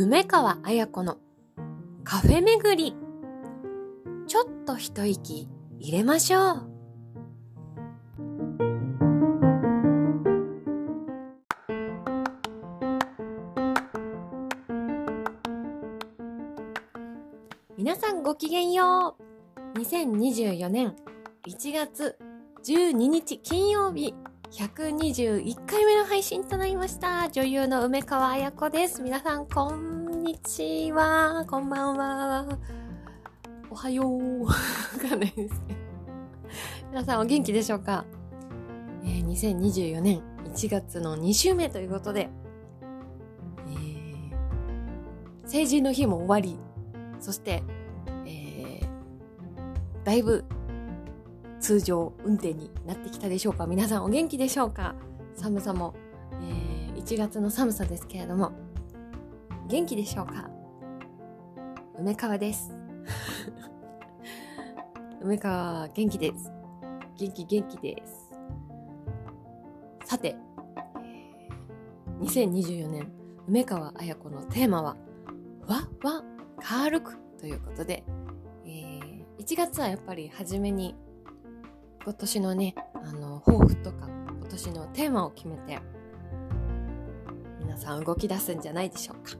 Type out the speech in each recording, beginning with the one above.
梅川彩子のカフェ巡り。ちょっと一息入れましょう。皆さんごきげんよう。2024年1月12日金曜日121回目の配信となりました。女優の梅川彩子です。皆さん、こんにちは。こんばんは。おはよう。わかんないですけど。皆さん、お元気でしょうか、えー、?2024 年1月の2週目ということで、えー、成人の日も終わり、そして、えー、だいぶ通常運転になってきたでしょうか？皆さんお元気でしょうか？寒さも、えー、1月の寒さですけれども元気でしょうか？梅川です。梅川元気です。元気元気です。さて、2024年梅川綾子のテーマはわわ軽くということで、えー、1月はやっぱり初めに今年のね、あの、抱負とか、今年のテーマを決めて、皆さん動き出すんじゃないでしょうか。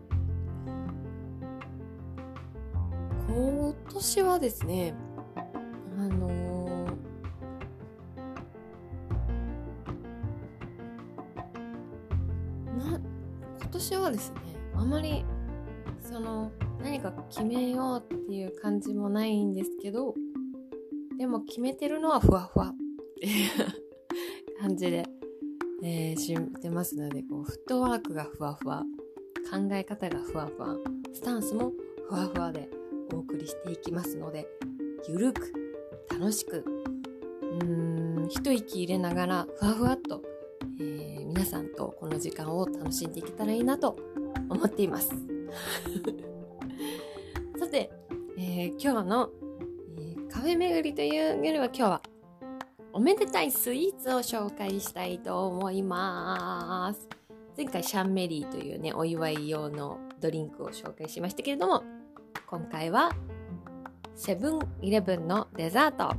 今年はですね、あのー、な、今年はですね、あまり、その、何か決めようっていう感じもないんですけど、でも決めてるのはふわふわ。っていう感じで、えー、してますので、こう、フットワークがふわふわ、考え方がふわふわ、スタンスもふわふわでお送りしていきますので、ゆるく、楽しく、うーん、一息入れながら、ふわふわっと、えー、皆さんとこの時間を楽しんでいけたらいいなと思っています。さて、えー、今日のカフェ巡りというよりは今日はおめでたいスイーツを紹介したいと思います。前回シャンメリーというね、お祝い用のドリンクを紹介しましたけれども、今回はセブンイレブンのデザート。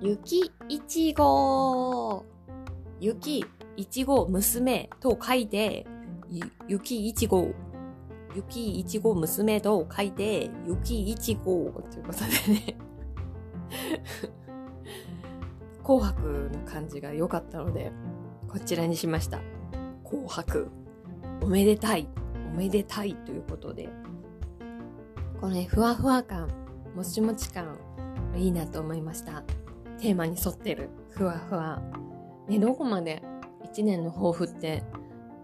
雪いちご雪いちご娘と書いて、雪いちご雪いちご娘と書いて、雪いちごということでね 紅白の感じが良かったので、こちらにしました。紅白。おめでたい。おめでたいということで。このね、ふわふわ感、もちもち感、いいなと思いました。テーマに沿ってる、ふわふわ。ね、どこまで一年の抱負って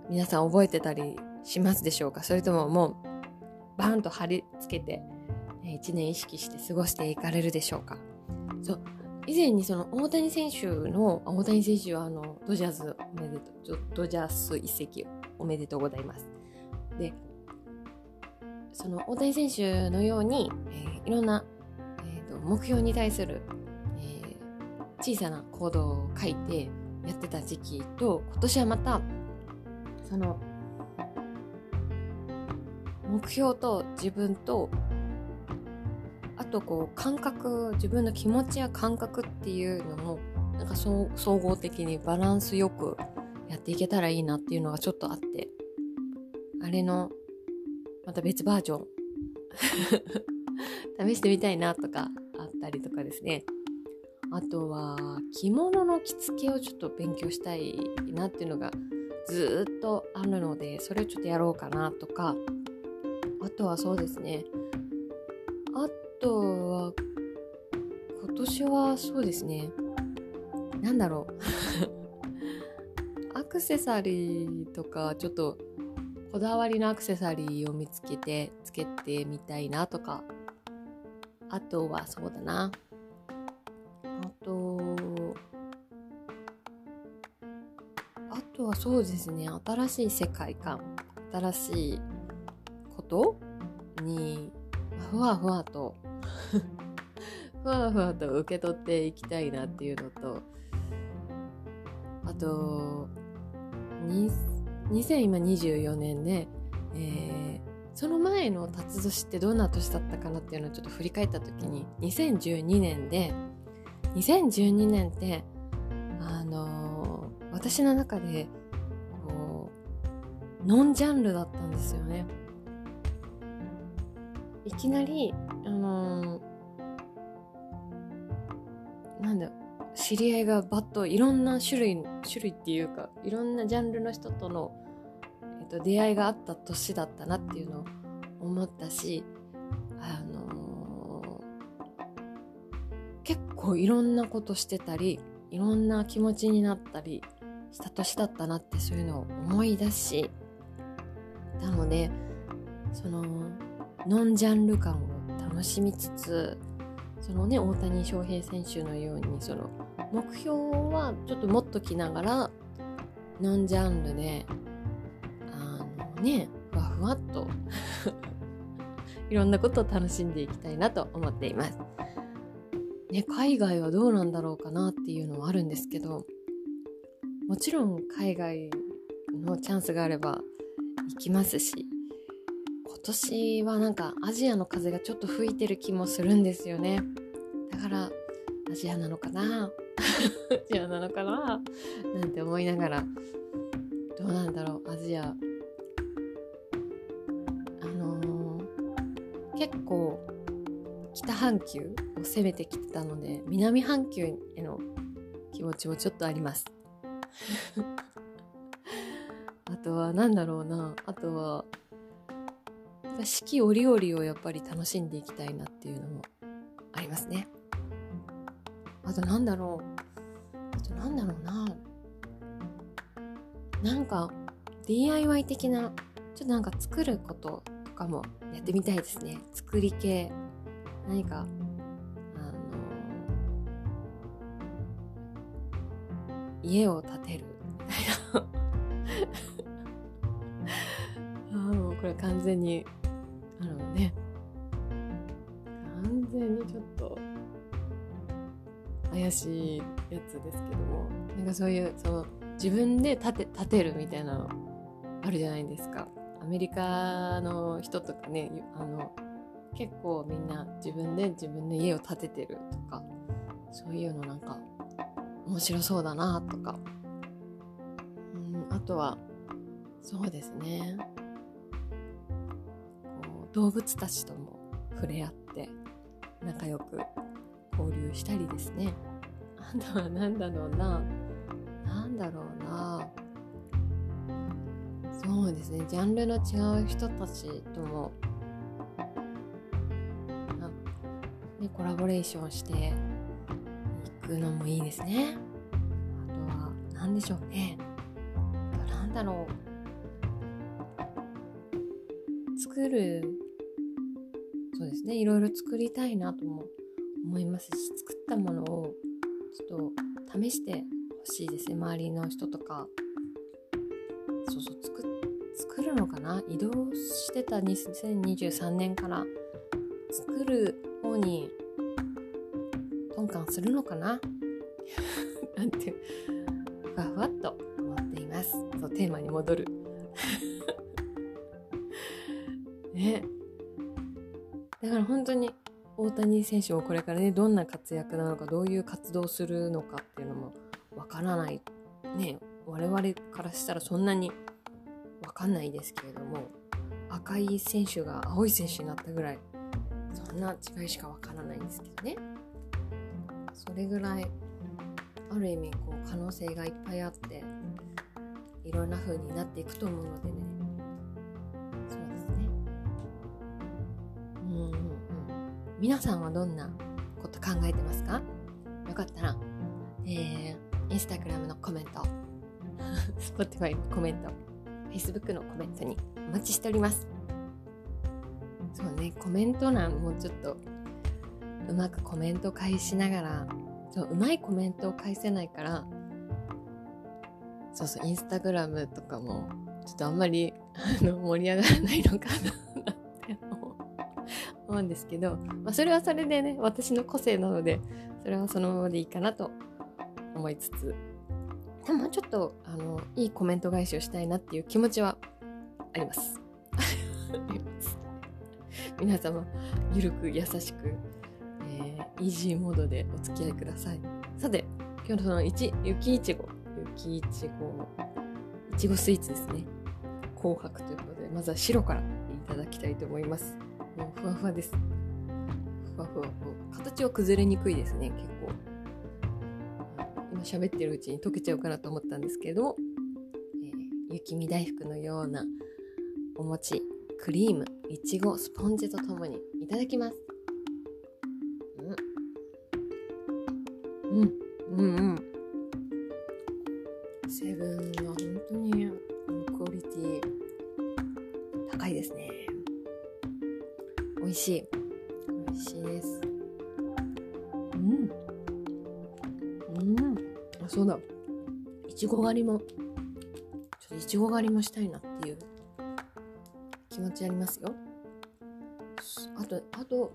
皆さん覚えてたりしますでしょうか？それとももうバーンと貼り付けて1年意識して過ごしていかれるでしょうか？そう以前にその大谷選手の大谷選手はあのドジャースおめでとうドジャース移籍おめでとうございます。でその大谷選手のように、えー、いろんな、えーと、目標に対する、えー、小さな行動を書いてやってた時期と今年はまたその目標と自分とあとこう感覚自分の気持ちや感覚っていうのもなんか総合的にバランスよくやっていけたらいいなっていうのがちょっとあってあれのまた別バージョン。試してみたいなとかあったりとかですね。あとは着物の着付けをちょっと勉強したいなっていうのがずっとあるのでそれをちょっとやろうかなとかあとはそうですね。あとは、今年はそうですね。なんだろう。アクセサリーとか、ちょっとこだわりのアクセサリーを見つけてつけてみたいなとか。あとはそうだな。あと、あとはそうですね。新しい世界観。新しいことにふわふわとふわふわと受け取っていきたいなっていうのとあと2024年でえー、その前の辰年ってどんな年だったかなっていうのをちょっと振り返った時に2012年で2012年ってあのー、私の中でこうノンジャンルだったんですよね。いきなりあのー、なんだ知り合いがバッといろんな種類種類っていうかいろんなジャンルの人との、えっと、出会いがあった年だったなっていうのを思ったしあのー、結構いろんなことしてたりいろんな気持ちになったりした年だったなってそういうのを思い出しなのでそのノンジャンル感を楽しみつつそのね大谷翔平選手のようにその目標はちょっと持っときながらノンジャンルであのねふわふわっと いろんなことを楽しんでいきたいなと思っています。ね、海外はどうなんだろうかなっていうのはあるんですけどもちろん海外のチャンスがあれば行きますし今年はなんかアジアの風がちょっと吹いてる気もするんですよね。だからアジアなのかな？アジアなのかな？なんて思いながら。どうなんだろう？アジア。あのー、結構北半球を攻めてきてたので南半球への気持ちもちょっとあります。あとは何だろうな？あとは四季折々をやっぱり楽しんでいきたいなっていうのもありますね。あとなんだろう。あとなんだろうな。なんか DIY 的な、ちょっとなんか作ることとかもやってみたいですね。作り系。何か、あの家を建てるみたいな。あもうこれ完全に、怪しいやつですけども。なんかそういうその自分で建て建てるみたいなのあるじゃないですか。アメリカの人とかねあの結構みんな自分で自分の家を建ててるとかそういうのなんか面白そうだなとか。うんあとはそうですね。こう動物たちとも触れ合って仲良く交流したりですね。あとは何だろうな。何だろうな。そうですね。ジャンルの違う人たちともね、コラボレーションしていくのもいいですね。あとは何でしょうね。あと何だろう。作るそうですね。いろいろ作りたいなとも思いますし作ったものをちょっと試してほしいですね。周りの人とか。そうそう作作るのかな？移動してた2023年から作る方にトンカンするのかな？なんてふわふわっと思っています。そうテーマに戻る。ね。だから本当に大谷選手もこれからねどんな活躍なのかどういう活動をするのかっていうのもわからない。ね我々からしたらそんなにわかんないですけれども赤い選手が青い選手になったぐらいそんな違いしかわからないんですけどね。それぐらいある意味こう可能性がいっぱいあっていろんな風になっていくと思うのでね。皆さんはどんなこと考えてますか？よかったら、えー、インスタグラムのコメント、Spotify のコメント、Facebook のコメントにお待ちしております。そうね、コメント欄もちょっとうまくコメント返しながら、そう、うまいコメントを返せないから、そうそう、インスタグラムとかも、ちょっとあんまり、あの、盛り上がらないのかな思うんですけど、まあ、それはそれでね私の個性なのでそれはそのままでいいかなと思いつつでもちょっとあのいいコメント返しをしたいなっていう気持ちはあります 皆様、ゆるく優しく、えー、イージーモードでお付き合いください。さて、今日のその1、雪いちご。雪いちご、いちごスイーツですね。紅白ということで、まずは白からいただきたいと思います。もうふわふわです。ふわふわふわ。形は崩れにくいですね、結構。今喋ってるうちに溶けちゃうかなと思ったんですけども、えー、雪見大福のようなお餅、クリーム、いちご、スポンジとともにいただきます。うん。うん、うん、うん。セブンしい。美味しいです。うん。うん。あ、そうだ。いちご狩りも、ちょっといちご狩りもしたいなっていう気持ちありますよ。あと、あと、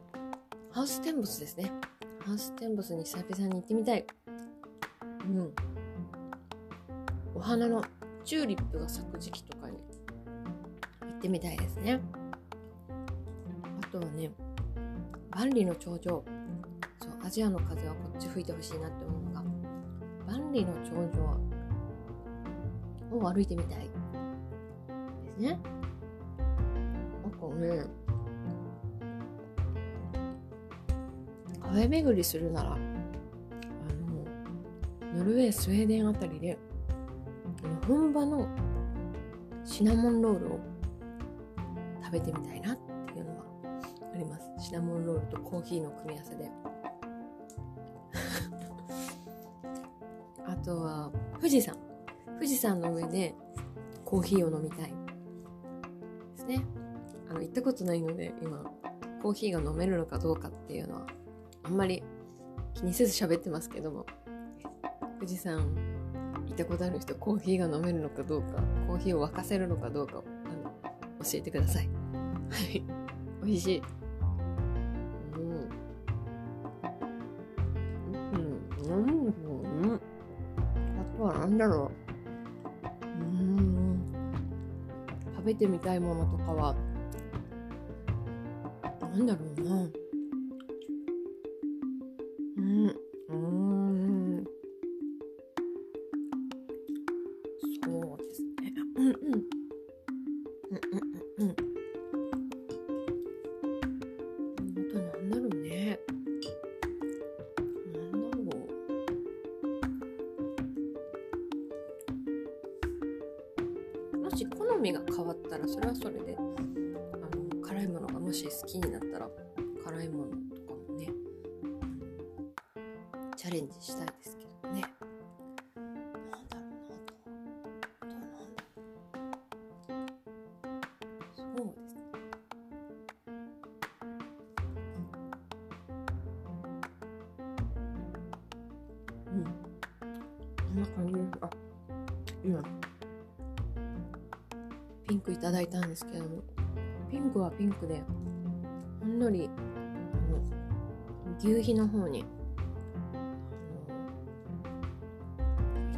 ハウステンボスですね。ハウステンボスに久々に行ってみたい。うん。お花のチューリップが咲く時期とかに行ってみたいですね。とはね、万里の長城。そう、アジアの風はこっち吹いてほしいなって思うのが、万里の長城を歩いてみたいですねなんか。ねカフェ巡りするならあのノルウェースウェーデンあたりで本場のシナモンロールを食べてみたいなってシナモンロールとコーヒーの組み合わせで。あとは富士山。富士山の上でコーヒーを飲みたい。ですね。あの行ったことないので今コーヒーが飲めるのかどうかっていうのはあんまり気にせず喋ってますけども。富士山行ったことある人コーヒーが飲めるのかどうかコーヒーを沸かせるのかどうかあの教えてください。はい。美味しい。は何だろううん食べてみたいものとかは何だろうな。もし好みが変わったらそれはそれであの辛いものがもし好きになったら辛いものとかもねチャレンジしたいですけどね。なんだろうなとあとはなんだそうですね。うん。こんな感じ。ですあ今。ピンクいただいたんですけどもピンクはピンクでほんのりあの牛皮の方にい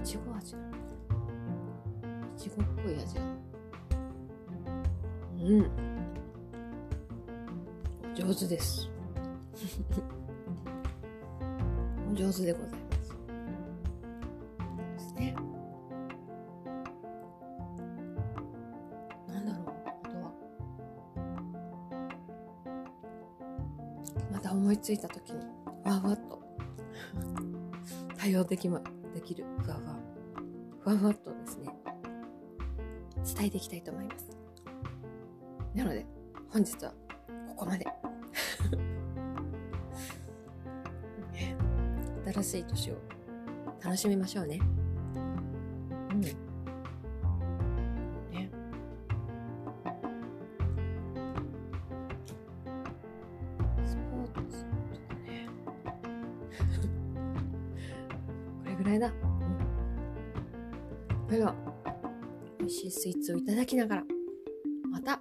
ちご味いちごっぽい味うん。上手です。お上手でございます。思いついた時にわわっと対応でき,、ま、できるふわふわ。ふわふわっとですね伝えていきたいと思います。なので本日はここまで。新しい年を楽しみましょうねスイーツをいただきながら、また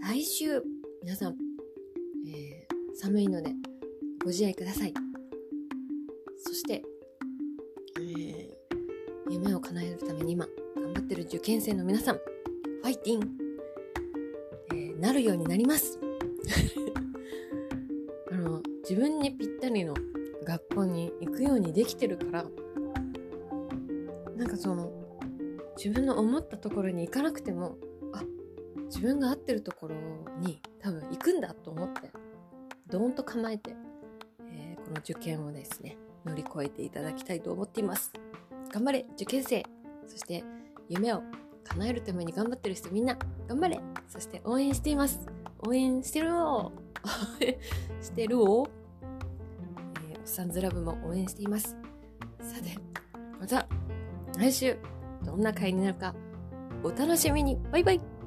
来週、皆さん、えー、寒いのでご自愛ください。そして、えー、夢を叶えるために今、頑張ってる受験生の皆さん、ファイティンえなるようになります あの自分にぴったりの学校に行くようにできてるからなんかその自分の思ったところに行かなくてもあ自分が合ってるところに多分行くんだと思ってドーンと構えて、えー、この受験をですね乗り越えていただきたいと思っています。頑張れ受験生。そして夢を叶えるために頑張ってる人みんな頑張れ。そして応援しています。応援してるよ してるよ、えー、おっさんずラブも応援しています。さてまた来週。どんな回になるかお楽しみに。バイバイ。